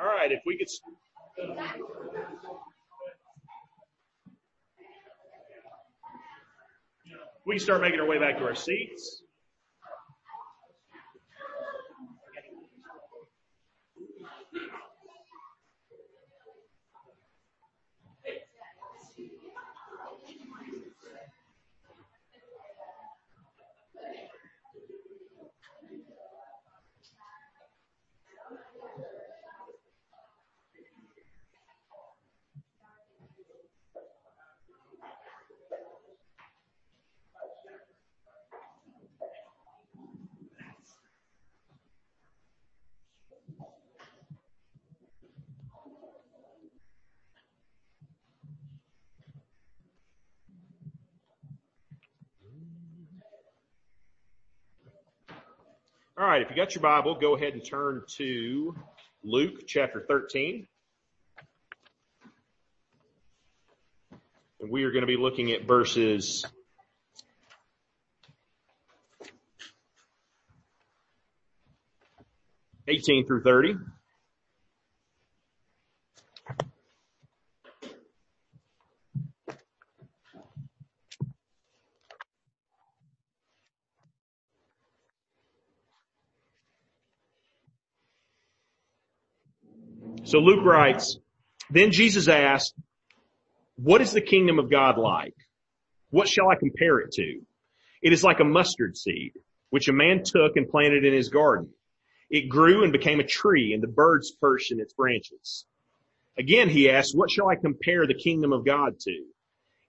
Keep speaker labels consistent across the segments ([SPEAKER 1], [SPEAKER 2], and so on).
[SPEAKER 1] All right, if we could. We can start making our way back to our seats. All right, if you got your Bible, go ahead and turn to Luke chapter 13. And we are going to be looking at verses eighteen through thirty. So Luke writes, then Jesus asked, what is the kingdom of God like? What shall I compare it to? It is like a mustard seed, which a man took and planted in his garden. It grew and became a tree and the birds perched in its branches. Again, he asked, what shall I compare the kingdom of God to?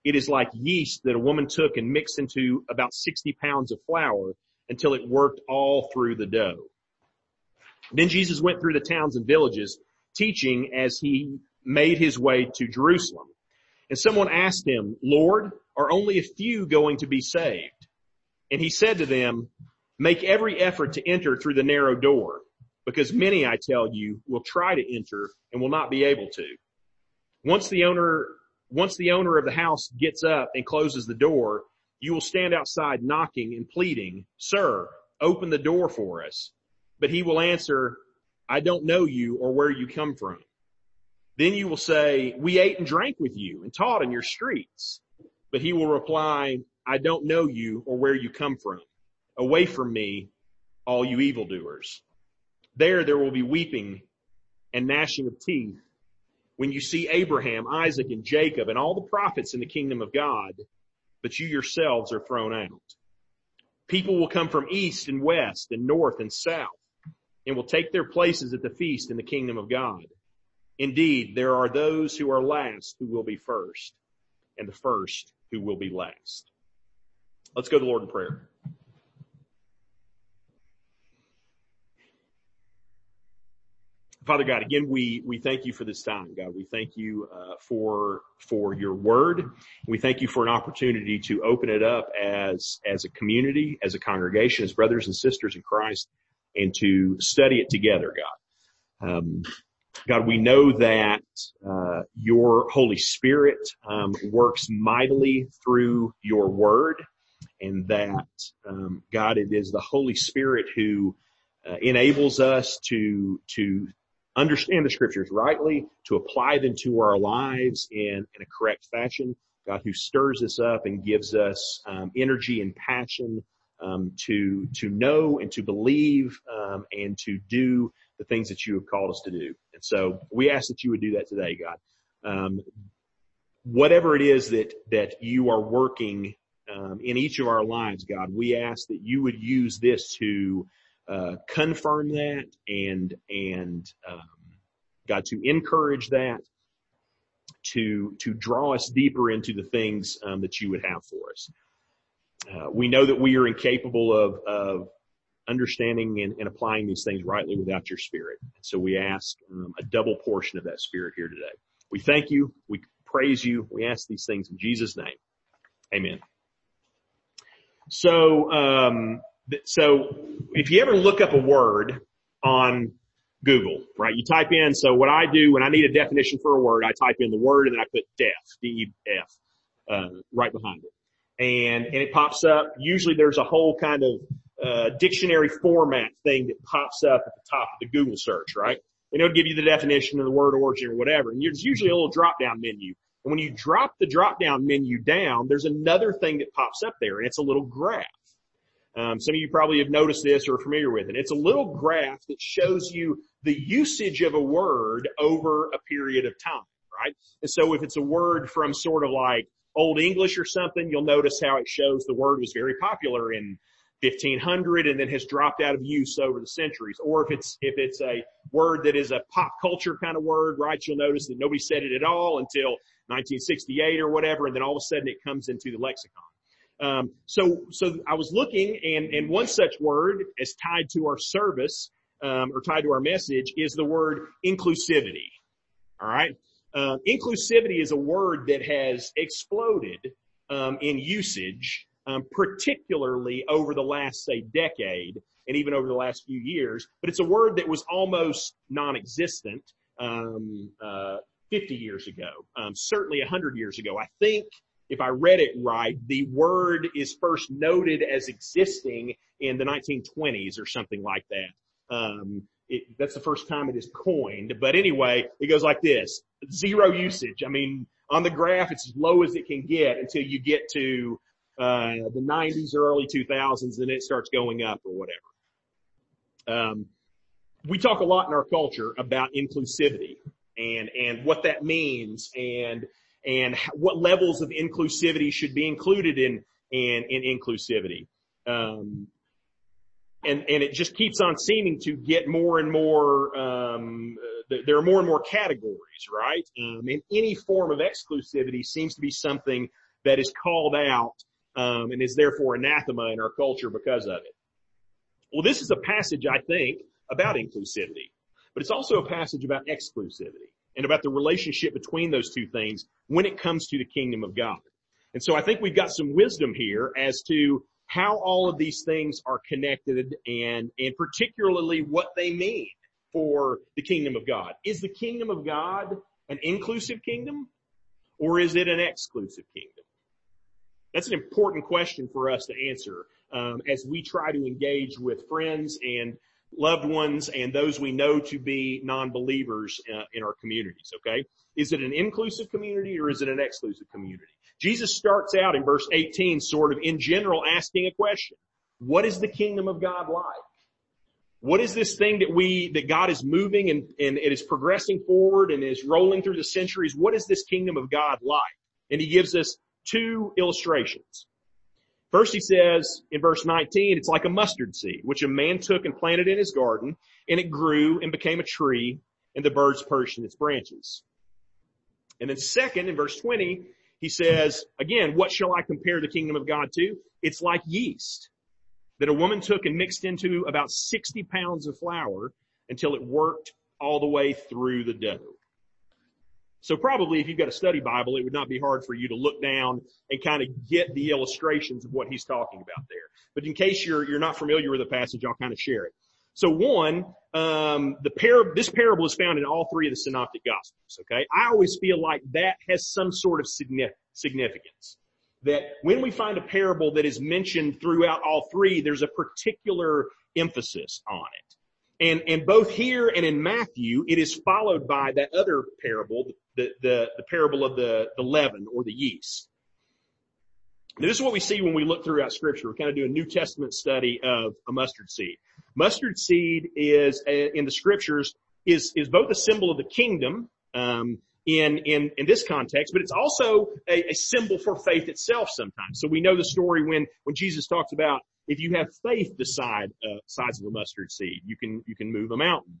[SPEAKER 1] It is like yeast that a woman took and mixed into about 60 pounds of flour until it worked all through the dough. Then Jesus went through the towns and villages teaching as he made his way to Jerusalem. And someone asked him, Lord, are only a few going to be saved? And he said to them, make every effort to enter through the narrow door because many, I tell you, will try to enter and will not be able to. Once the owner, once the owner of the house gets up and closes the door, you will stand outside knocking and pleading, sir, open the door for us. But he will answer, I don't know you or where you come from. Then you will say, we ate and drank with you and taught in your streets. But he will reply, I don't know you or where you come from. Away from me, all you evildoers. There, there will be weeping and gnashing of teeth when you see Abraham, Isaac, and Jacob and all the prophets in the kingdom of God, but you yourselves are thrown out. People will come from east and west and north and south and will take their places at the feast in the kingdom of God. Indeed, there are those who are last who will be first and the first who will be last. Let's go to the Lord in prayer. Father God, again, we, we thank you for this time, God. We thank you, uh, for, for your word. We thank you for an opportunity to open it up as, as a community, as a congregation, as brothers and sisters in Christ and to study it together, God. Um, God, we know that uh, your Holy Spirit um, works mightily through your Word, and that um, God, it is the Holy Spirit who uh, enables us to to understand the Scriptures rightly, to apply them to our lives in in a correct fashion. God, who stirs us up and gives us um, energy and passion um, to to know and to believe um, and to do the things that you have called us to do. And so we ask that you would do that today, God. Um, whatever it is that that you are working um, in each of our lives, God, we ask that you would use this to uh, confirm that and and um, God to encourage that. To, to draw us deeper into the things um, that you would have for us. Uh, we know that we are incapable of, of understanding and, and, applying these things rightly without your spirit. So we ask um, a double portion of that spirit here today. We thank you. We praise you. We ask these things in Jesus' name. Amen. So, um, so if you ever look up a word on Google, right? You type in, so what I do when I need a definition for a word, I type in the word and then I put def, D-E-F, uh, right behind it and, and it pops up. Usually there's a whole kind of uh, dictionary format thing that pops up at the top of the Google search, right? And it'll give you the definition of the word origin or whatever. And there's usually a little drop down menu. And when you drop the drop down menu down, there's another thing that pops up there and it's a little graph. Um, some of you probably have noticed this or are familiar with it. It's a little graph that shows you the usage of a word over a period of time, right? And so if it's a word from sort of like Old English or something, you'll notice how it shows the word was very popular in 1500 and then has dropped out of use over the centuries. Or if it's, if it's a word that is a pop culture kind of word, right, you'll notice that nobody said it at all until 1968 or whatever, and then all of a sudden it comes into the lexicon. Um, so, so I was looking, and and one such word as tied to our service um, or tied to our message is the word inclusivity. All right, uh, inclusivity is a word that has exploded um, in usage, um, particularly over the last say decade and even over the last few years. But it's a word that was almost non-existent um, uh, 50 years ago, um, certainly 100 years ago. I think if I read it right, the word is first noted as existing in the 1920s or something like that. Um, it, that's the first time it is coined. But anyway, it goes like this: zero usage. I mean, on the graph, it's as low as it can get until you get to uh, the 90s or early 2000s, and it starts going up or whatever. Um, we talk a lot in our culture about inclusivity and and what that means and and what levels of inclusivity should be included in, in, in inclusivity. Um, and, and it just keeps on seeming to get more and more, um, there are more and more categories, right? Um, and any form of exclusivity seems to be something that is called out, um, and is therefore anathema in our culture because of it. Well, this is a passage, I think, about inclusivity, but it's also a passage about exclusivity and about the relationship between those two things when it comes to the kingdom of God. And so I think we've got some wisdom here as to how all of these things are connected and, and particularly what they mean for the kingdom of God. Is the kingdom of God an inclusive kingdom or is it an exclusive kingdom? That's an important question for us to answer um, as we try to engage with friends and loved ones and those we know to be non-believers uh, in our communities, okay? Is it an inclusive community or is it an exclusive community? Jesus starts out in verse 18 sort of in general asking a question. What is the kingdom of God like? What is this thing that we, that God is moving and, and it is progressing forward and is rolling through the centuries? What is this kingdom of God like? And he gives us two illustrations. First he says in verse 19, it's like a mustard seed, which a man took and planted in his garden, and it grew and became a tree, and the birds perched in its branches. And then second, in verse 20, he says, again, what shall I compare the kingdom of God to? It's like yeast that a woman took and mixed into about 60 pounds of flour until it worked all the way through the dough. So probably if you've got a study Bible, it would not be hard for you to look down and kind of get the illustrations of what he's talking about there. But in case you're, you're not familiar with the passage, I'll kind of share it. So one, um, the par- this parable is found in all three of the synoptic gospels. Okay. I always feel like that has some sort of significance. That when we find a parable that is mentioned throughout all three, there's a particular emphasis on it. And, and both here and in Matthew, it is followed by that other parable, the, the, the parable of the, the leaven or the yeast. This is what we see when we look throughout scripture. We're kind of do a New Testament study of a mustard seed. Mustard seed is, uh, in the scriptures, is, is both a symbol of the kingdom, um, in, in, in this context, but it's also a, a symbol for faith itself sometimes. So we know the story when, when Jesus talks about if you have faith the size, uh, size of a mustard seed, you can, you can move a mountain.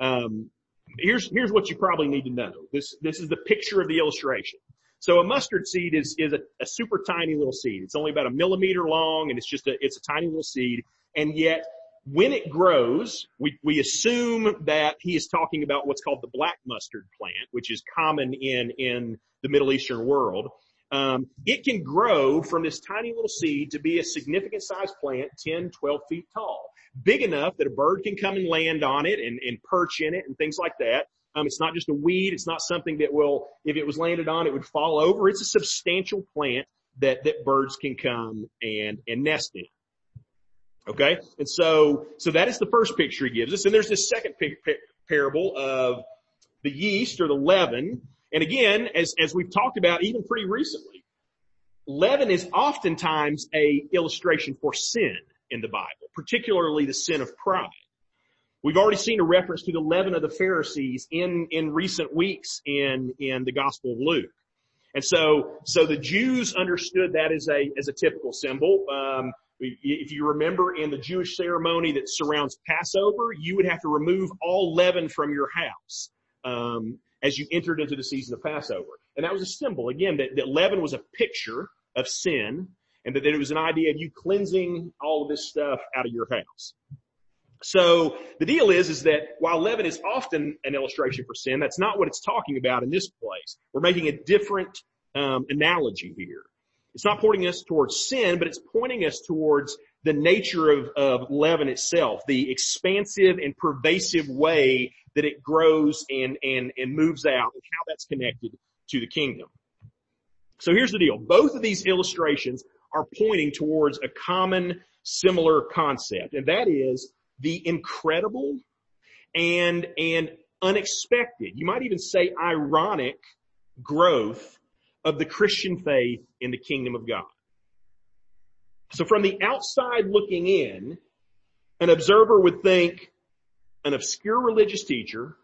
[SPEAKER 1] Um, here's, here's what you probably need to know. This, this is the picture of the illustration. So a mustard seed is, is a, a super tiny little seed. It's only about a millimeter long and it's just a, it's a tiny little seed. And yet when it grows, we, we assume that he is talking about what's called the black mustard plant, which is common in, in the Middle Eastern world um, it can grow from this tiny little seed to be a significant sized plant, 10, 12 feet tall. Big enough that a bird can come and land on it and, and perch in it and things like that. Um, it's not just a weed. It's not something that will, if it was landed on, it would fall over. It's a substantial plant that, that birds can come and, and nest in. Okay? And so, so that is the first picture he gives us. And there's this second parable of the yeast or the leaven. And again, as, as we've talked about even pretty recently, leaven is oftentimes a illustration for sin in the Bible, particularly the sin of pride. We've already seen a reference to the leaven of the Pharisees in, in recent weeks in, in the Gospel of Luke. And so, so the Jews understood that as a, as a typical symbol. Um, if you remember in the Jewish ceremony that surrounds Passover, you would have to remove all leaven from your house um, as you entered into the season of Passover. And that was a symbol, again, that, that leaven was a picture of sin and that that it was an idea of you cleansing all of this stuff out of your house. So the deal is, is that while leaven is often an illustration for sin, that's not what it's talking about in this place. We're making a different um, analogy here. It's not pointing us towards sin, but it's pointing us towards the nature of, of leaven itself, the expansive and pervasive way that it grows and, and, and moves out and how that's connected to the kingdom. So here's the deal. Both of these illustrations are pointing towards a common similar concept, and that is the incredible and, and unexpected, you might even say ironic growth of the Christian faith in the kingdom of God. So from the outside looking in, an observer would think an obscure religious teacher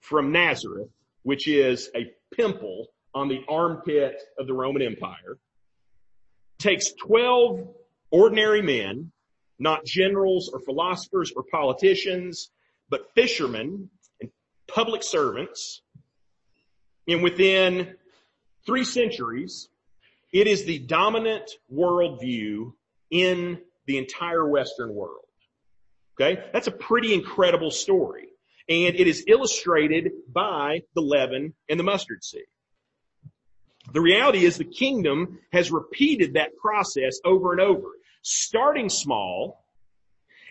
[SPEAKER 1] from Nazareth, which is a pimple on the armpit of the Roman Empire, takes 12 ordinary men, not generals or philosophers or politicians, but fishermen and public servants, and within three centuries, it is the dominant worldview in the entire Western world. Okay. That's a pretty incredible story. And it is illustrated by the leaven and the mustard seed. The reality is the kingdom has repeated that process over and over, starting small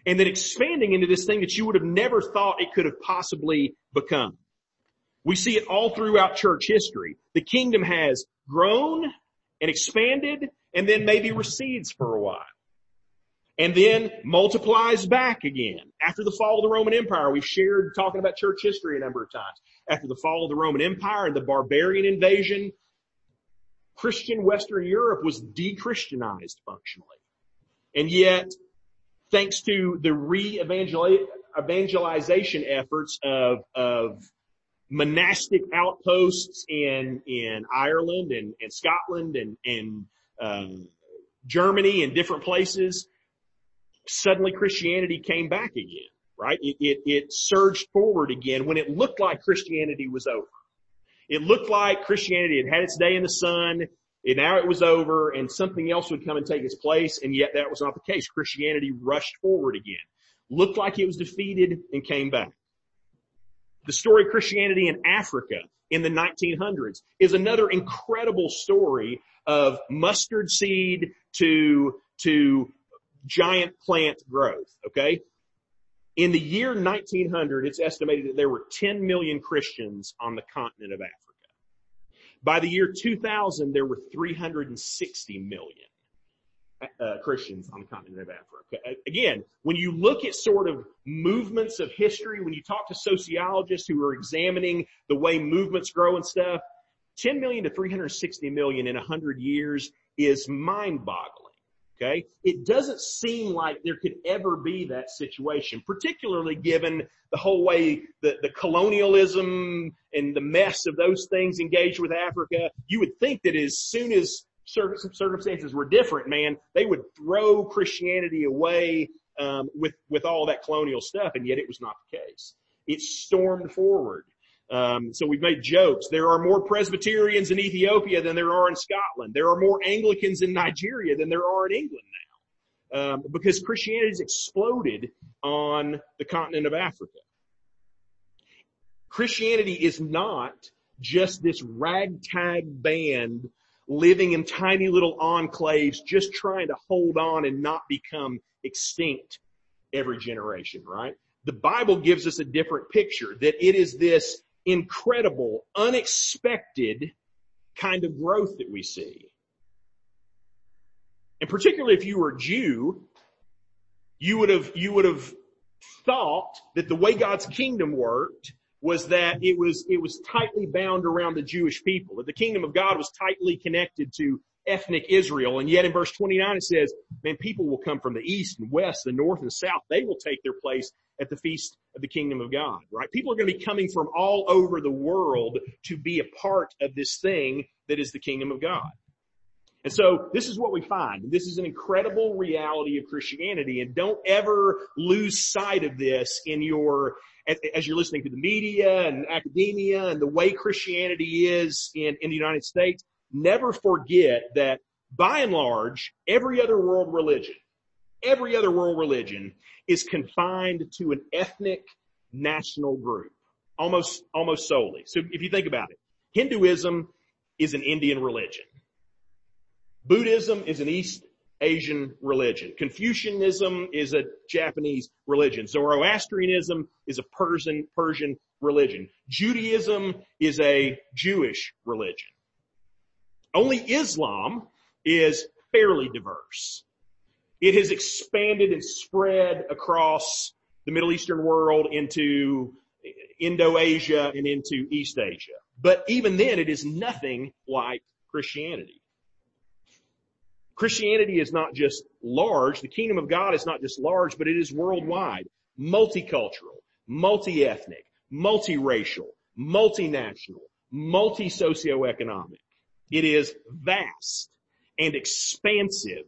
[SPEAKER 1] and then expanding into this thing that you would have never thought it could have possibly become. We see it all throughout church history. The kingdom has grown and expanded and then maybe recedes for a while. And then multiplies back again. After the fall of the Roman Empire, we've shared talking about church history a number of times. After the fall of the Roman Empire and the barbarian invasion, Christian Western Europe was de-Christianized functionally. And yet, thanks to the re-evangelization efforts of, of monastic outposts in in Ireland and, and Scotland and and um, Germany and different places, suddenly Christianity came back again. Right? It, it it surged forward again when it looked like Christianity was over. It looked like Christianity had had its day in the sun. And now it was over and something else would come and take its place. And yet that was not the case. Christianity rushed forward again. Looked like it was defeated and came back. The story of Christianity in Africa in the 1900s is another incredible story of mustard seed to, to giant plant growth. Okay. In the year 1900, it's estimated that there were 10 million Christians on the continent of Africa. By the year 2000, there were 360 million uh, Christians on the continent of Africa. Again, when you look at sort of movements of history, when you talk to sociologists who are examining the way movements grow and stuff, 10 million to 360 million in 100 years is mind boggling. Okay. It doesn't seem like there could ever be that situation, particularly given the whole way the, the colonialism and the mess of those things engaged with Africa. You would think that as soon as circumstances were different, man, they would throw Christianity away um, with with all that colonial stuff, and yet it was not the case. It stormed forward. Um, so we've made jokes. There are more Presbyterians in Ethiopia than there are in Scotland. There are more Anglicans in Nigeria than there are in England now, um, because Christianity has exploded on the continent of Africa. Christianity is not just this ragtag band living in tiny little enclaves, just trying to hold on and not become extinct every generation, right? The Bible gives us a different picture that it is this incredible, unexpected kind of growth that we see. And particularly if you were a Jew, you would have, you would have thought that the way God's kingdom worked was that it was, it was tightly bound around the Jewish people, that the kingdom of God was tightly connected to ethnic Israel. And yet in verse 29 it says, man, people will come from the east and west, the north and south. They will take their place at the feast of the kingdom of God, right? People are going to be coming from all over the world to be a part of this thing that is the kingdom of God. And so this is what we find. This is an incredible reality of Christianity and don't ever lose sight of this in your, as you're listening to the media and academia and the way Christianity is in, in the United States, never forget that by and large, every other world religion, every other world religion is confined to an ethnic national group, almost, almost solely. So if you think about it, Hinduism is an Indian religion. Buddhism is an East Asian religion. Confucianism is a Japanese religion. Zoroastrianism is a Persian, Persian religion. Judaism is a Jewish religion. Only Islam is fairly diverse. It has expanded and spread across the Middle Eastern world into Indo-Asia and into East Asia. But even then it is nothing like Christianity. Christianity is not just large. The kingdom of God is not just large, but it is worldwide, multicultural, multi-ethnic, multiracial, multinational, multi-socioeconomic. It is vast and expansive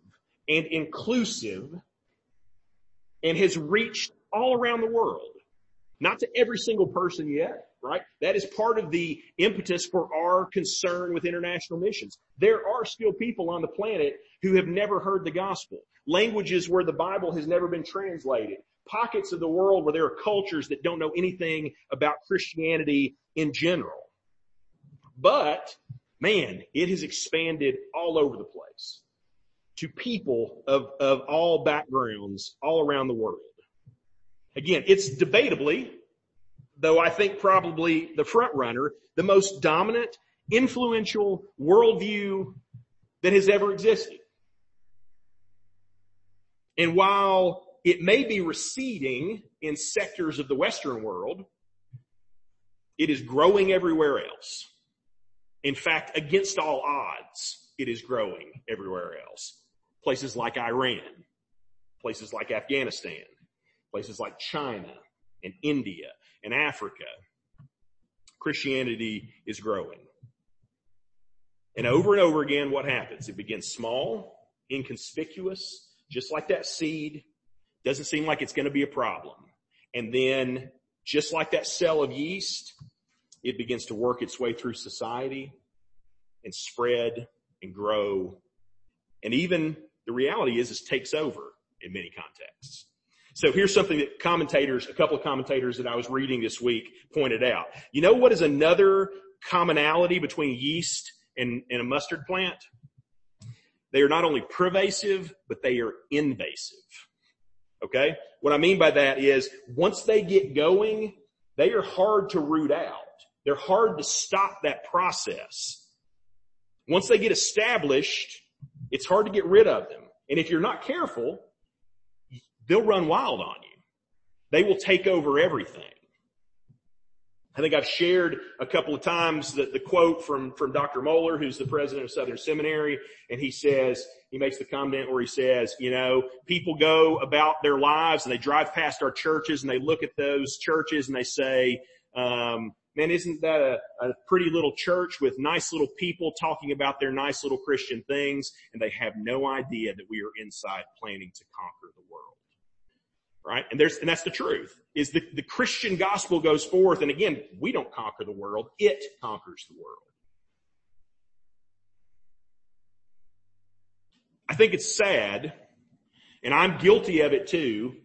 [SPEAKER 1] and inclusive and has reached all around the world. Not to every single person yet, right? That is part of the impetus for our concern with international missions. There are still people on the planet who have never heard the gospel. Languages where the Bible has never been translated. Pockets of the world where there are cultures that don't know anything about Christianity in general. But man, it has expanded all over the place to people of, of all backgrounds all around the world. Again, it's debatably, though I think probably the front runner, the most dominant, influential worldview that has ever existed. And while it may be receding in sectors of the Western world, it is growing everywhere else. In fact, against all odds, it is growing everywhere else. Places like Iran, places like Afghanistan, places like China and India and Africa. Christianity is growing. And over and over again, what happens? It begins small, inconspicuous, just like that seed. Doesn't seem like it's going to be a problem. And then just like that cell of yeast, it begins to work its way through society and spread and grow. And even the reality is, it takes over in many contexts. So here's something that commentators, a couple of commentators that I was reading this week pointed out. You know what is another commonality between yeast and, and a mustard plant? They are not only pervasive, but they are invasive. Okay? What I mean by that is once they get going, they are hard to root out. They're hard to stop that process. Once they get established, it's hard to get rid of them. And if you're not careful, they'll run wild on you. They will take over everything. I think I've shared a couple of times the, the quote from, from Dr. Mohler, who's the president of Southern Seminary, and he says, he makes the comment where he says, you know, people go about their lives and they drive past our churches and they look at those churches and they say, um, man, isn't that a, a pretty little church with nice little people talking about their nice little Christian things? And they have no idea that we are inside planning to conquer the world right? And there's, and that's the truth, is the, the Christian gospel goes forth, and again, we don't conquer the world, it conquers the world. I think it's sad, and I'm guilty of it too,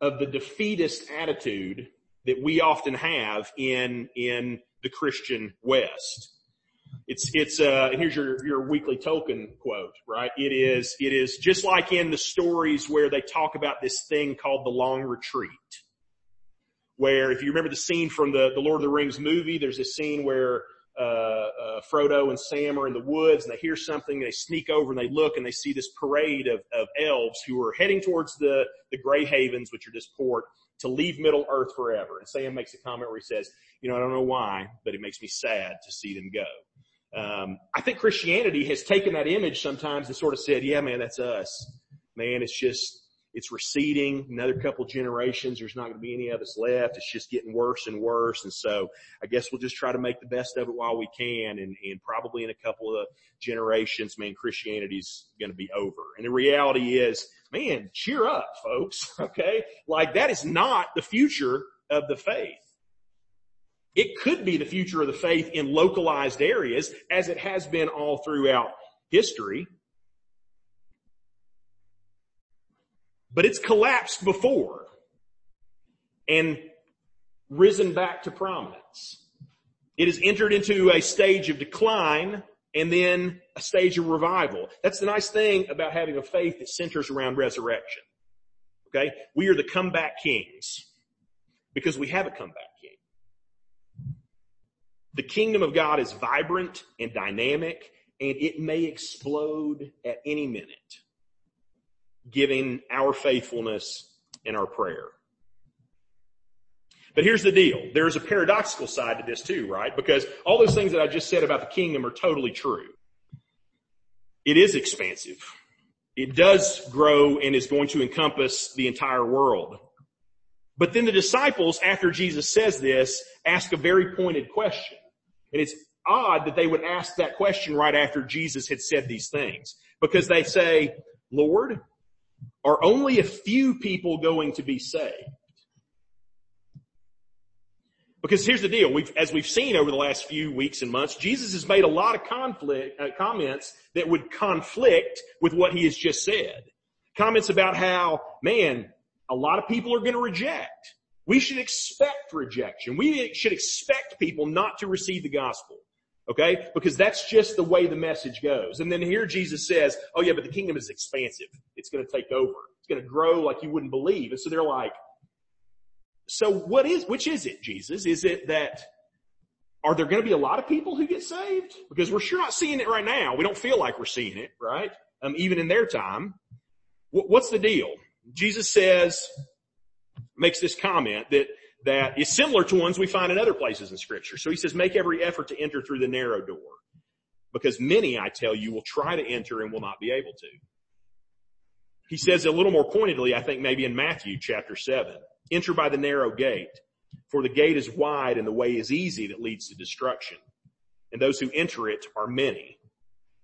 [SPEAKER 1] of the defeatist attitude that we often have in, in the Christian West. It's, it's, uh, here's your, your weekly token quote, right? It is, it is just like in the stories where they talk about this thing called the long retreat. Where if you remember the scene from the, the Lord of the Rings movie, there's a scene where uh, uh, Frodo and Sam are in the woods and they hear something, they sneak over and they look and they see this parade of, of elves who are heading towards the, the Grey Havens, which are this port, to leave Middle Earth forever. And Sam makes a comment where he says, you know, I don't know why, but it makes me sad to see them go. Um, I think Christianity has taken that image sometimes and sort of said, yeah, man, that's us. Man, it's just, it's receding. Another couple generations, there's not going to be any of us left. It's just getting worse and worse. And so I guess we'll just try to make the best of it while we can. And, and probably in a couple of generations, man, Christianity's going to be over. And the reality is, man, cheer up, folks. Okay. Like that is not the future of the faith. It could be the future of the faith in localized areas as it has been all throughout history. but it's collapsed before and risen back to prominence. It has entered into a stage of decline and then a stage of revival. That's the nice thing about having a faith that centers around resurrection. Okay? We are the comeback kings because we have a comeback. The kingdom of God is vibrant and dynamic and it may explode at any minute given our faithfulness and our prayer. But here's the deal. There's a paradoxical side to this too, right? Because all those things that I just said about the kingdom are totally true. It is expansive. It does grow and is going to encompass the entire world. But then the disciples, after Jesus says this, ask a very pointed question. And it's odd that they would ask that question right after Jesus had said these things. Because they say, Lord, are only a few people going to be saved? Because here's the deal. We've, as we've seen over the last few weeks and months, Jesus has made a lot of conflict, uh, comments that would conflict with what he has just said. Comments about how, man, a lot of people are going to reject. We should expect rejection. We should expect people not to receive the gospel. Okay? Because that's just the way the message goes. And then here Jesus says, oh yeah, but the kingdom is expansive. It's going to take over. It's going to grow like you wouldn't believe. And so they're like, so what is, which is it, Jesus? Is it that, are there going to be a lot of people who get saved? Because we're sure not seeing it right now. We don't feel like we're seeing it, right? Um, even in their time. what's the deal? Jesus says, makes this comment that that is similar to ones we find in other places in scripture. So he says, make every effort to enter through the narrow door because many, I tell you, will try to enter and will not be able to. He says a little more pointedly, I think maybe in Matthew chapter seven, enter by the narrow gate for the gate is wide and the way is easy that leads to destruction. And those who enter it are many.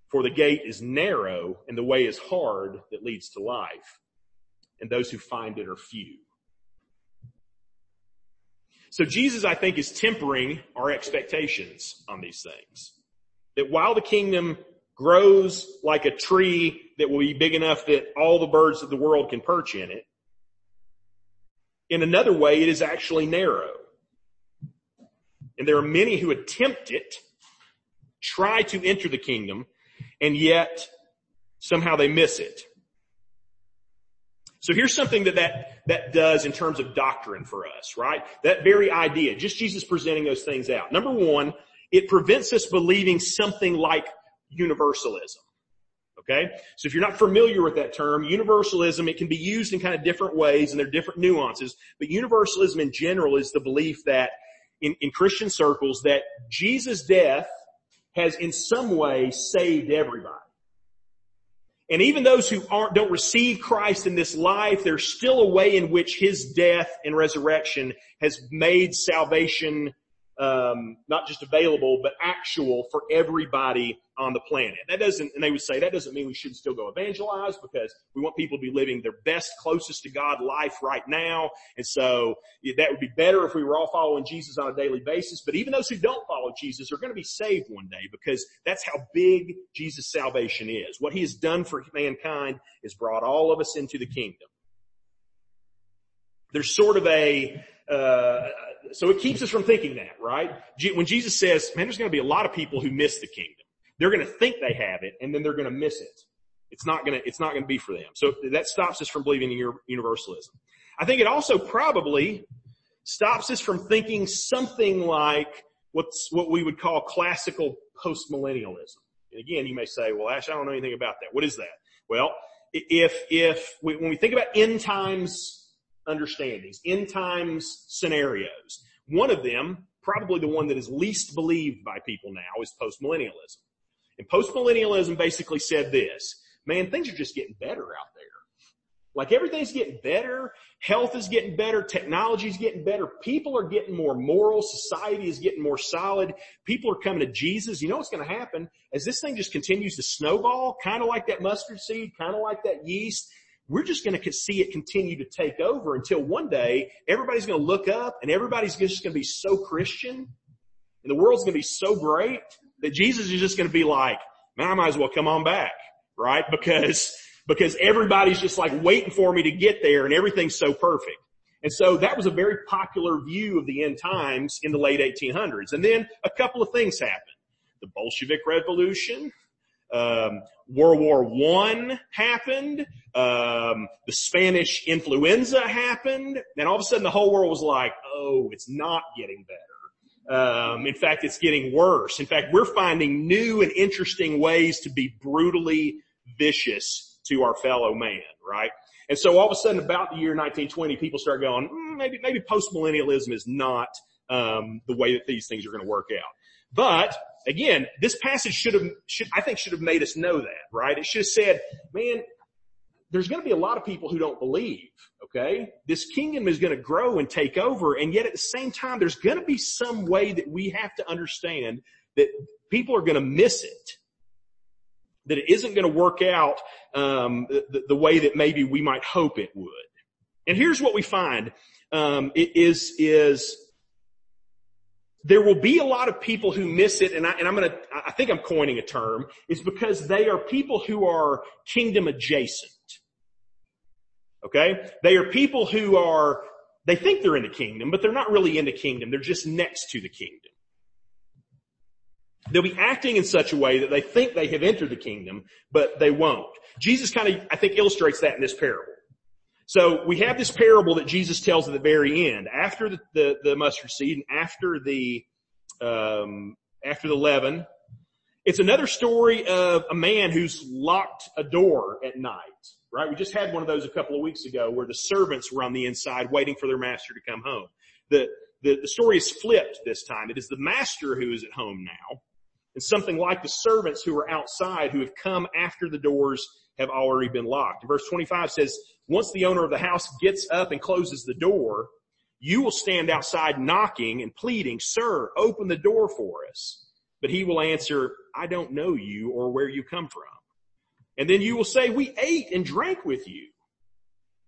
[SPEAKER 1] For the gate is narrow and the way is hard that leads to life. And those who find it are few. So Jesus, I think, is tempering our expectations on these things. That while the kingdom grows like a tree that will be big enough that all the birds of the world can perch in it, in another way, it is actually narrow. And there are many who attempt it, try to enter the kingdom, and yet somehow they miss it. So here's something that that, that does in terms of doctrine for us, right? That very idea, just Jesus presenting those things out. Number one, it prevents us believing something like universalism. Okay? So if you're not familiar with that term, universalism, it can be used in kind of different ways and there are different nuances, but universalism in general is the belief that in, in Christian circles that Jesus' death has in some way saved everybody. And even those who aren't, don't receive Christ in this life, there's still a way in which His death and resurrection has made salvation um, not just available, but actual for everybody on the planet. That doesn't, and they would say that doesn't mean we shouldn't still go evangelize because we want people to be living their best, closest to God life right now. And so that would be better if we were all following Jesus on a daily basis. But even those who don't follow Jesus are going to be saved one day because that's how big Jesus' salvation is. What he has done for mankind is brought all of us into the kingdom. There's sort of a, uh, so it keeps us from thinking that, right? When Jesus says, man, there's going to be a lot of people who miss the kingdom. They're going to think they have it and then they're going to miss it. It's not going to, it's not going to be for them. So that stops us from believing in universalism. I think it also probably stops us from thinking something like what's what we would call classical postmillennialism. And again, you may say, well, Ash, I don't know anything about that. What is that? Well, if, if we, when we think about end times understandings, end times scenarios, one of them, probably the one that is least believed by people now is postmillennialism. And postmillennialism basically said this, man, things are just getting better out there. Like everything's getting better. Health is getting better. Technology is getting better. People are getting more moral. Society is getting more solid. People are coming to Jesus. You know what's to happen as this thing just continues to snowball, kind of like that mustard seed, kind of like that yeast. We're just going to see it continue to take over until one day everybody's going to look up and everybody's just going to be so Christian and the world's going to be so great that Jesus is just going to be like, man, I might as well come on back, right? Because because everybody's just like waiting for me to get there and everything's so perfect. And so that was a very popular view of the end times in the late 1800s. And then a couple of things happened. The Bolshevik Revolution, um, World War One happened, um, the Spanish influenza happened, and all of a sudden the whole world was like, "Oh, it's not getting better." Um, in fact, it's getting worse. In fact, we're finding new and interesting ways to be brutally vicious to our fellow man, right? And so all of a sudden about the year 1920, people start going, mm, maybe, maybe postmillennialism is not, um, the way that these things are going to work out. But again, this passage should have, should, I think should have made us know that, right? It should have said, man, there's going to be a lot of people who don't believe, okay? This kingdom is going to grow and take over, and yet at the same time, there's going to be some way that we have to understand that people are going to miss it that it isn't going to work out um, the, the, way that maybe we might hope it would. And here's what we find um, is is there will be a lot of people who miss it, and, I, I'm going to I think I'm coining a term. It's because they are people who are kingdom adjacent. Okay, they are people who are they think they're in the kingdom, but they're not really in the kingdom. They're just next to the kingdom. They'll be acting in such a way that they think they have entered the kingdom, but they won't. Jesus kind of, I think, illustrates that in this parable. So we have this parable that Jesus tells at the very end, after the, the, the mustard seed and after the, um, after the leaven. It's another story of a man who's locked a door at night, right? We just had one of those a couple of weeks ago where the servants were on the inside waiting for their master to come home. The, the, the story is flipped this time. It is the master who is at home now and something like the servants who are outside who have come after the doors have already been locked. Verse 25 says, once the owner of the house gets up and closes the door, you will stand outside knocking and pleading, sir, open the door for us. But he will answer, I don't know you or where you come from. And then you will say, we ate and drank with you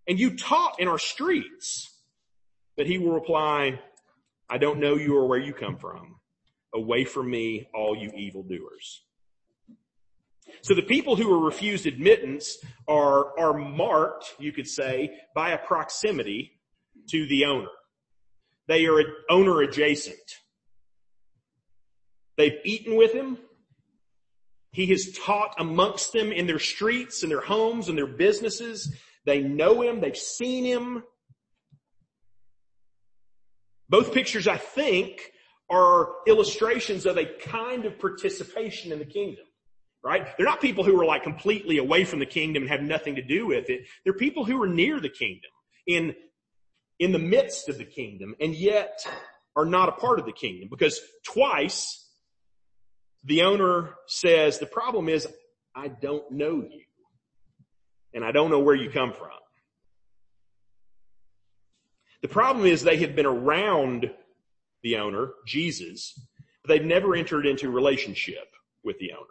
[SPEAKER 1] and you taught in our streets. But he will reply, I don't know you or where you come from. Away from me, all you evildoers. So the people who are refused admittance are, are marked, you could say, by a proximity to the owner. They are owner adjacent. They've eaten with him. He has taught amongst them in their streets and their homes and their businesses. They know him. They've seen him. Both pictures, I think, are illustrations of a kind of participation in the kingdom. Right? They're not people who are like completely away from the kingdom and have nothing to do with it. They're people who are near the kingdom, in, in the midst of the kingdom, and yet are not a part of the kingdom because twice the owner says, the problem is I don't know you and I don't know where you come from. The problem is they have been around the owner, Jesus, but they've never entered into relationship with the owner.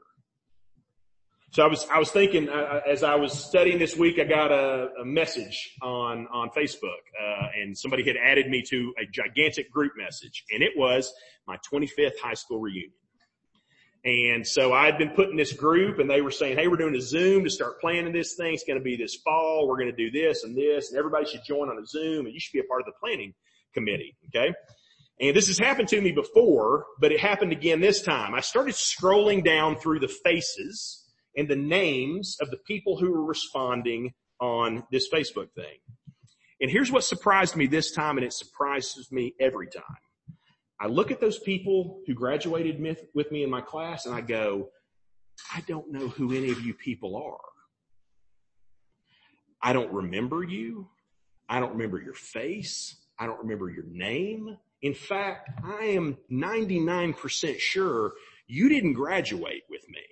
[SPEAKER 1] So I was, I was thinking, uh, as I was studying this week, I got a, a message on, on Facebook, uh, and somebody had added me to a gigantic group message, and it was my 25th high school reunion. And so I'd been put in this group and they were saying, Hey, we're doing a Zoom to start planning this thing. It's going to be this fall. We're going to do this and this and everybody should join on a Zoom and you should be a part of the planning committee. Okay. And this has happened to me before, but it happened again this time. I started scrolling down through the faces and the names of the people who were responding on this Facebook thing. And here's what surprised me this time and it surprises me every time. I look at those people who graduated with me in my class and I go, I don't know who any of you people are. I don't remember you. I don't remember your face. I don't remember your name. In fact, I am 99% sure you didn't graduate with me.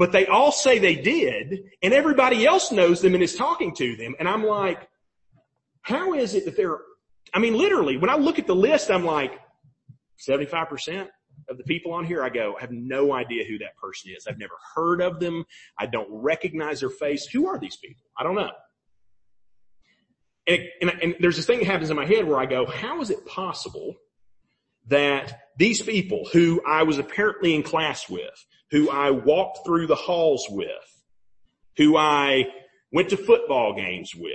[SPEAKER 1] But they all say they did and everybody else knows them and is talking to them. And I'm like, how is it that they're, I mean, literally, when I look at the list, I'm like, 75% of the people on here, I go, I have no idea who that person is. I've never heard of them. I don't recognize their face. Who are these people? I don't know. And, and, and there's this thing that happens in my head where I go, how is it possible that these people who I was apparently in class with, who I walked through the halls with, who I went to football games with,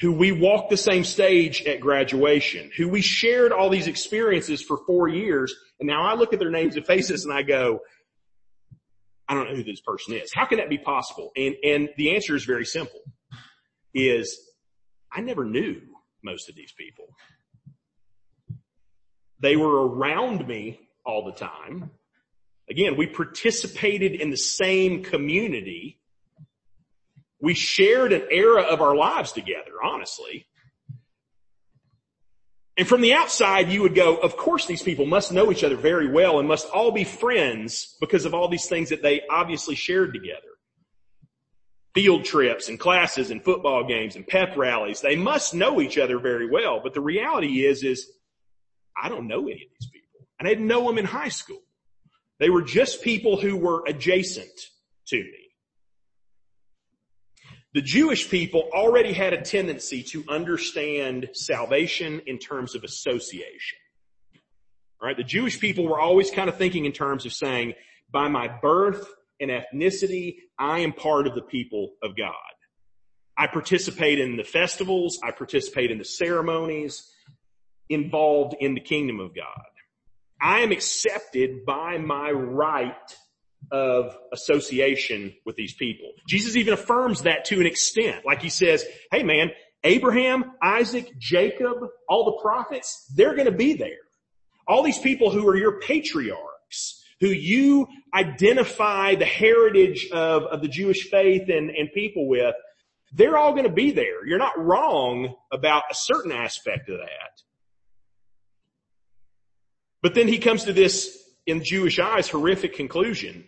[SPEAKER 1] who we walked the same stage at graduation, who we shared all these experiences for four years, and now I look at their names and faces and I go, I don't know who this person is. How can that be possible? And, and the answer is very simple, is I never knew most of these people. They were around me all the time. Again, we participated in the same community. We shared an era of our lives together, honestly. And from the outside, you would go, of course these people must know each other very well and must all be friends because of all these things that they obviously shared together field trips and classes and football games and pep rallies. They must know each other very well. But the reality is, is I don't know any of these people and I didn't know them in high school. They were just people who were adjacent to me. The Jewish people already had a tendency to understand salvation in terms of association. Right? The Jewish people were always kind of thinking in terms of saying, by my birth and ethnicity, I am part of the people of God. I participate in the festivals. I participate in the ceremonies involved in the kingdom of God. I am accepted by my right of association with these people. Jesus even affirms that to an extent. Like he says, hey man, Abraham, Isaac, Jacob, all the prophets, they're going to be there. All these people who are your patriarchs, who you identify the heritage of, of the Jewish faith and, and people with, they're all going to be there. You're not wrong about a certain aspect of that. But then he comes to this, in Jewish eyes, horrific conclusion.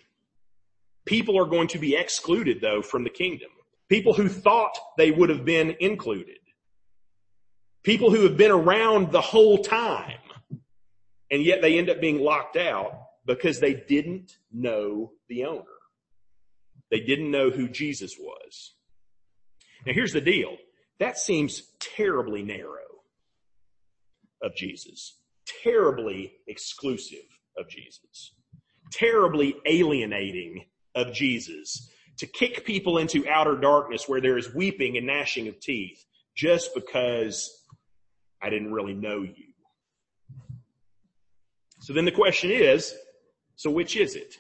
[SPEAKER 1] People are going to be excluded though from the kingdom. People who thought they would have been included. People who have been around the whole time. And yet they end up being locked out because they didn't know the owner. They didn't know who Jesus was. Now here's the deal. That seems terribly narrow of Jesus. Terribly exclusive of Jesus. Terribly alienating of Jesus to kick people into outer darkness where there is weeping and gnashing of teeth just because I didn't really know you. So then the question is, so which is it?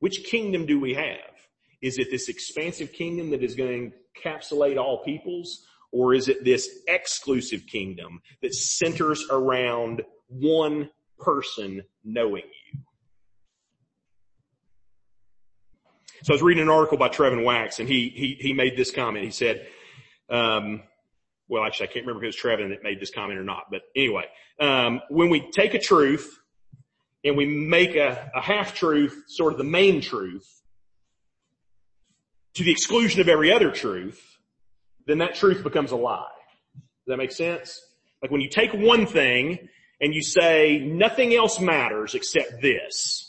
[SPEAKER 1] Which kingdom do we have? Is it this expansive kingdom that is going to encapsulate all peoples? Or is it this exclusive kingdom that centers around one person knowing you? So I was reading an article by Trevin Wax and he, he, he made this comment. He said, um, well, actually, I can't remember if it was Trevin that made this comment or not, but anyway, um, when we take a truth and we make a, a half truth sort of the main truth to the exclusion of every other truth, then that truth becomes a lie. Does that make sense? Like when you take one thing and you say nothing else matters except this.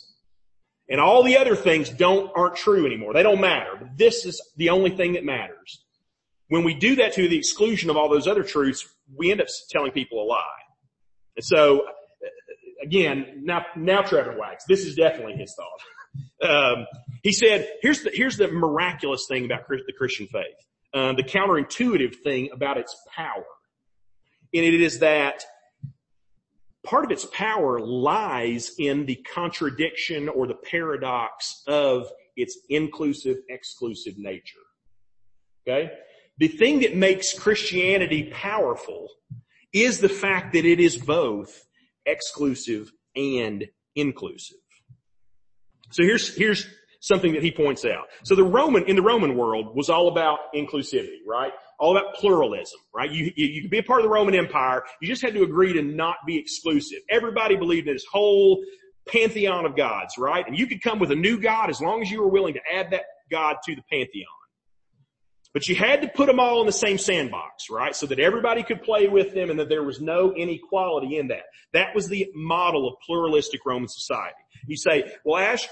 [SPEAKER 1] And all the other things don't, aren't true anymore. They don't matter. But this is the only thing that matters. When we do that to the exclusion of all those other truths, we end up telling people a lie. And so again, now, now Trevin Wax, this is definitely his thought. Um, he said, here's the, here's the miraculous thing about the Christian faith. Um, the counterintuitive thing about its power. And it is that part of its power lies in the contradiction or the paradox of its inclusive, exclusive nature. Okay? The thing that makes Christianity powerful is the fact that it is both exclusive and inclusive. So here's, here's something that he points out. So the Roman, in the Roman world was all about inclusivity, right? All about pluralism, right? You, you, you could be a part of the Roman Empire. You just had to agree to not be exclusive. Everybody believed in this whole pantheon of gods, right? And you could come with a new god as long as you were willing to add that god to the pantheon. But you had to put them all in the same sandbox, right? So that everybody could play with them and that there was no inequality in that. That was the model of pluralistic Roman society. You say, well Ash,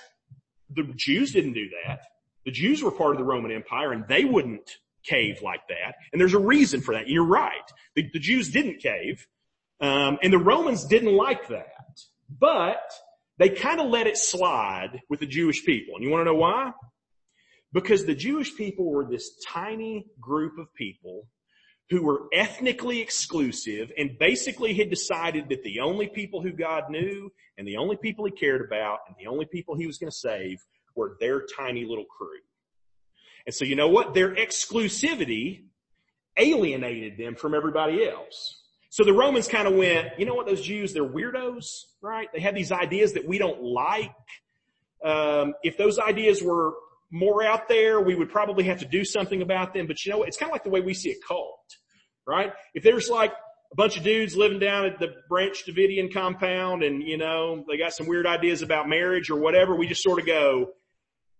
[SPEAKER 1] the Jews didn't do that. The Jews were part of the Roman Empire and they wouldn't cave like that. And there's a reason for that. You're right. The, the Jews didn't cave. Um, and the Romans didn't like that. But they kind of let it slide with the Jewish people. And you want to know why? Because the Jewish people were this tiny group of people who were ethnically exclusive and basically had decided that the only people who God knew and the only people he cared about and the only people he was going to save were their tiny little crew. And so you know what? Their exclusivity alienated them from everybody else. So the Romans kind of went, you know what, those Jews, they're weirdos, right? They have these ideas that we don't like. Um, if those ideas were more out there, we would probably have to do something about them. But you know? It's kind of like the way we see a cult, right? If there's like a bunch of dudes living down at the Branch Davidian compound and, you know, they got some weird ideas about marriage or whatever, we just sort of go,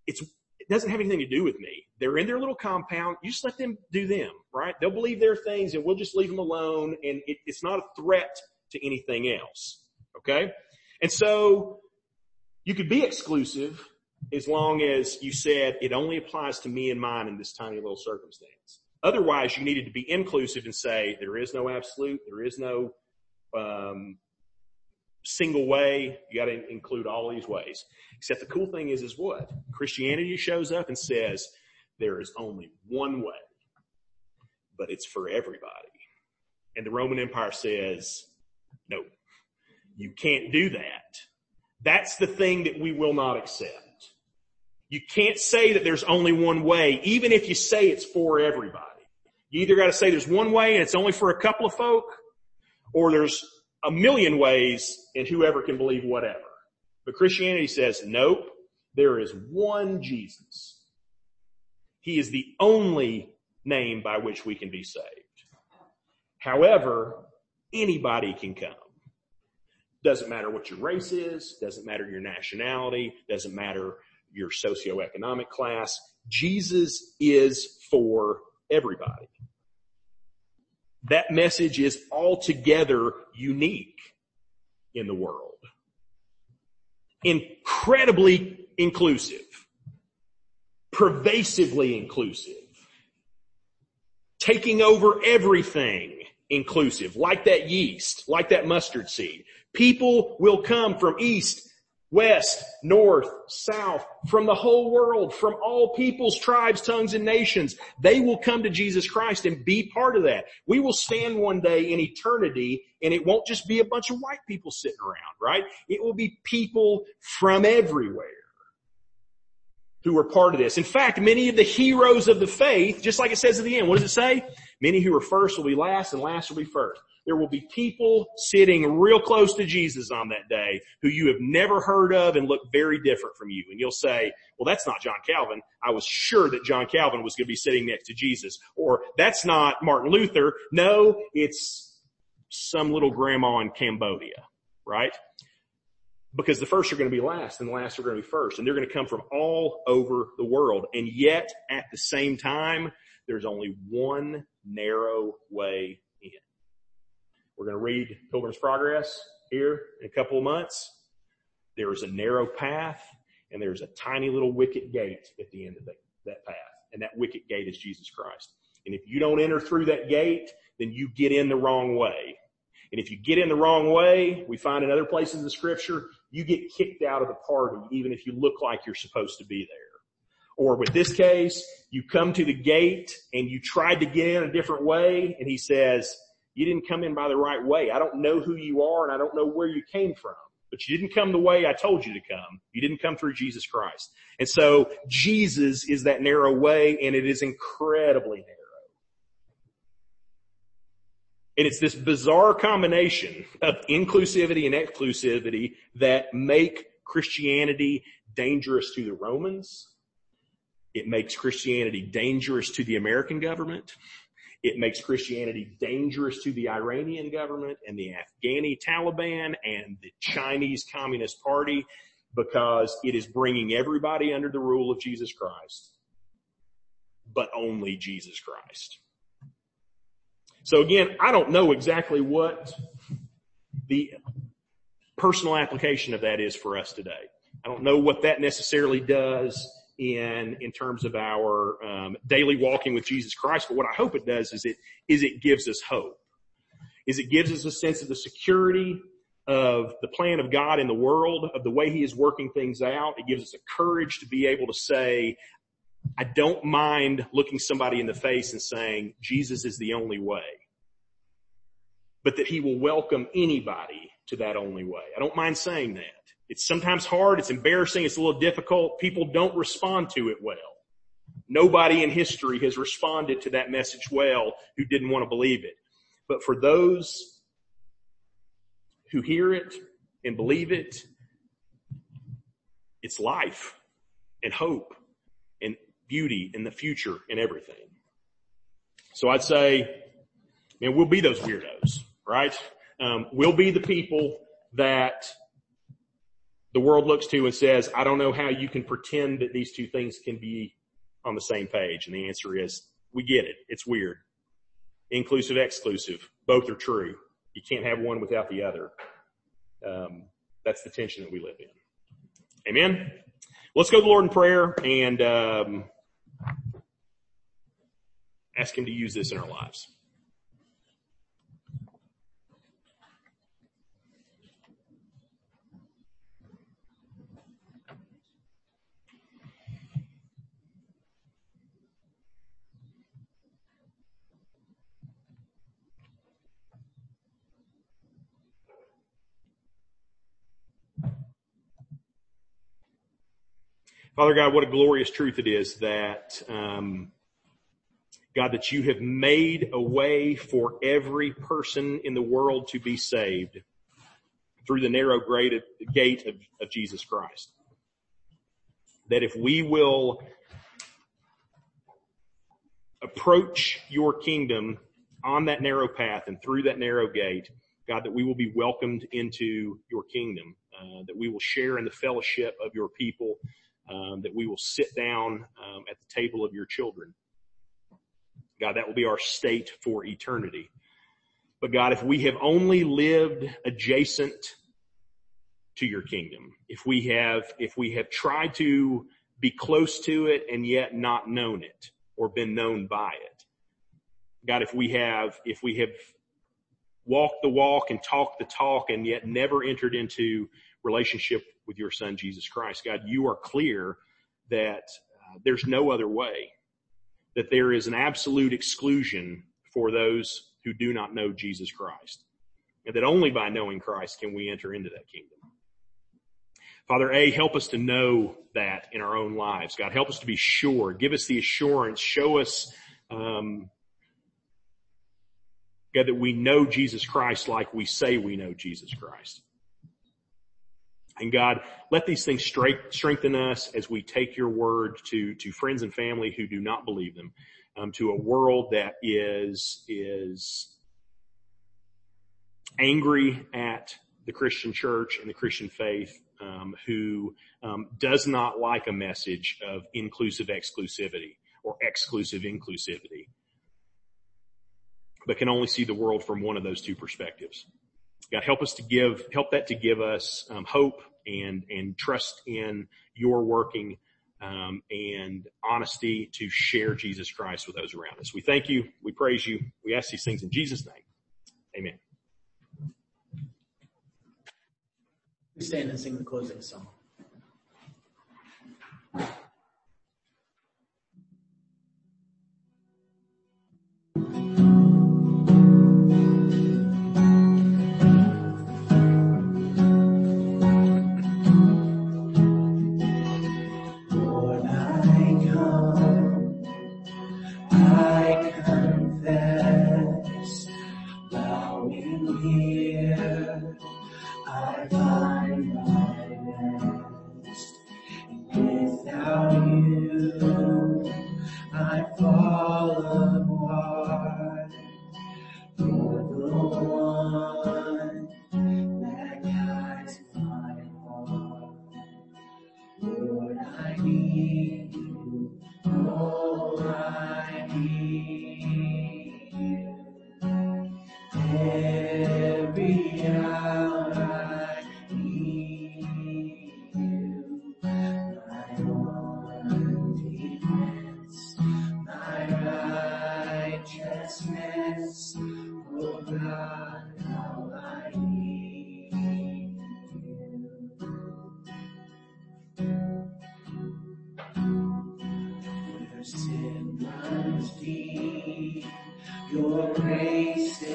[SPEAKER 1] it's, it doesn't have anything to do with me. They're in their little compound. You just let them do them, right? They'll believe their things and we'll just leave them alone and it, it's not a threat to anything else. Okay? And so you could be exclusive as long as you said it only applies to me and mine in this tiny little circumstance. Otherwise, you needed to be inclusive and say there is no absolute, there is no um, single way. You got to include all these ways. Except the cool thing is, is what Christianity shows up and says there is only one way, but it's for everybody. And the Roman Empire says, no, you can't do that. That's the thing that we will not accept. You can't say that there's only one way, even if you say it's for everybody. You either got to say there's one way and it's only for a couple of folk, or there's a million ways and whoever can believe whatever. But Christianity says, nope, there is one Jesus. He is the only name by which we can be saved. However, anybody can come. Doesn't matter what your race is, doesn't matter your nationality, doesn't matter your socioeconomic class. Jesus is for everybody. That message is altogether unique in the world. Incredibly inclusive. Pervasively inclusive. Taking over everything inclusive, like that yeast, like that mustard seed. People will come from east, west, north, south, from the whole world, from all peoples, tribes, tongues, and nations. They will come to Jesus Christ and be part of that. We will stand one day in eternity and it won't just be a bunch of white people sitting around, right? It will be people from everywhere who are part of this. In fact, many of the heroes of the faith, just like it says at the end, what does it say? Many who are first will be last and last will be first there will be people sitting real close to Jesus on that day who you have never heard of and look very different from you. And you'll say, well, that's not John Calvin. I was sure that John Calvin was going to be sitting next to Jesus. Or that's not Martin Luther. No, it's some little grandma in Cambodia, right? Because the first are going to be last and the last are going to be first. And they're going to come from all over the world. And yet at the same time, there's only one narrow way we're going to read Pilgrim's Progress here in a couple of months. There is a narrow path and there's a tiny little wicket gate at the end of the, that path. And that wicket gate is Jesus Christ. And if you don't enter through that gate, then you get in the wrong way. And if you get in the wrong way, we find in other places in the scripture, you get kicked out of the party even if you look like you're supposed to be there. Or with this case, you come to the gate and you tried to get in a different way and he says, you didn't come in by the right way. I don't know who you are and I don't know where you came from, but you didn't come the way I told you to come. You didn't come through Jesus Christ. And so Jesus is that narrow way and it is incredibly narrow. And it's this bizarre combination of inclusivity and exclusivity that make Christianity dangerous to the Romans. It makes Christianity dangerous to the American government. It makes Christianity dangerous to the Iranian government and the Afghani Taliban and the Chinese Communist Party because it is bringing everybody under the rule of Jesus Christ, but only Jesus Christ. So again, I don't know exactly what the personal application of that is for us today. I don't know what that necessarily does in in terms of our um, daily walking with Jesus Christ. But what I hope it does is it is it gives us hope. Is it gives us a sense of the security of the plan of God in the world, of the way He is working things out. It gives us a courage to be able to say, I don't mind looking somebody in the face and saying, Jesus is the only way. But that he will welcome anybody to that only way. I don't mind saying that. It's sometimes hard. It's embarrassing. It's a little difficult. People don't respond to it well. Nobody in history has responded to that message well who didn't want to believe it. But for those who hear it and believe it, it's life and hope and beauty in the future and everything. So I'd say, man, we'll be those weirdos, right? Um, we'll be the people that the world looks to and says, I don't know how you can pretend that these two things can be on the same page. And the answer is, we get it. It's weird. Inclusive, exclusive. Both are true. You can't have one without the other. Um, that's the tension that we live in. Amen. Let's go to the Lord in prayer and um, ask Him to use this in our lives. Father God, what a glorious truth it is that um, God, that you have made a way for every person in the world to be saved through the narrow gate of, of Jesus Christ. That if we will approach your kingdom on that narrow path and through that narrow gate, God, that we will be welcomed into your kingdom, uh, that we will share in the fellowship of your people, um, that we will sit down um, at the table of your children. God, that will be our state for eternity. But God, if we have only lived adjacent to your kingdom, if we have, if we have tried to be close to it and yet not known it or been known by it, God, if we have, if we have walked the walk and talked the talk and yet never entered into relationship with your son, Jesus Christ, God, you are clear that uh, there's no other way that there is an absolute exclusion for those who do not know Jesus Christ. And that only by knowing Christ can we enter into that kingdom. Father A, help us to know that in our own lives. God, help us to be sure. Give us the assurance. Show us, um, God, that we know Jesus Christ like we say we know Jesus Christ. And God, let these things strengthen us as we take your word to, to friends and family who do not believe them, um, to a world that is, is angry at the Christian church and the Christian faith, um, who um, does not like a message of inclusive exclusivity or exclusive inclusivity, but can only see the world from one of those two perspectives. God, help us to give, help that to give us um, hope and, and trust in your working um, and honesty to share Jesus Christ with those around us. We thank you. We praise you. We ask these things in Jesus' name. Amen.
[SPEAKER 2] We stand and sing the closing song. Your grace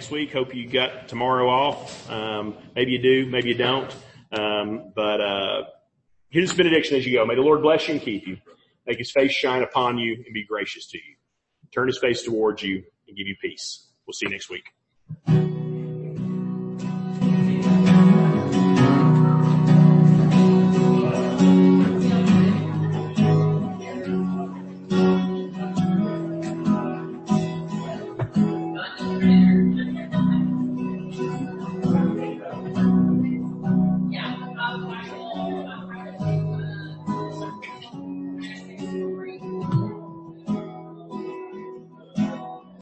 [SPEAKER 2] next week. Hope you got tomorrow off. Um, maybe you do, maybe you don't. Um, but uh, here's benediction as you go. May the Lord bless you and keep you. Make His face shine upon you and be gracious to you. Turn His face towards you and give you peace. We'll see you next week.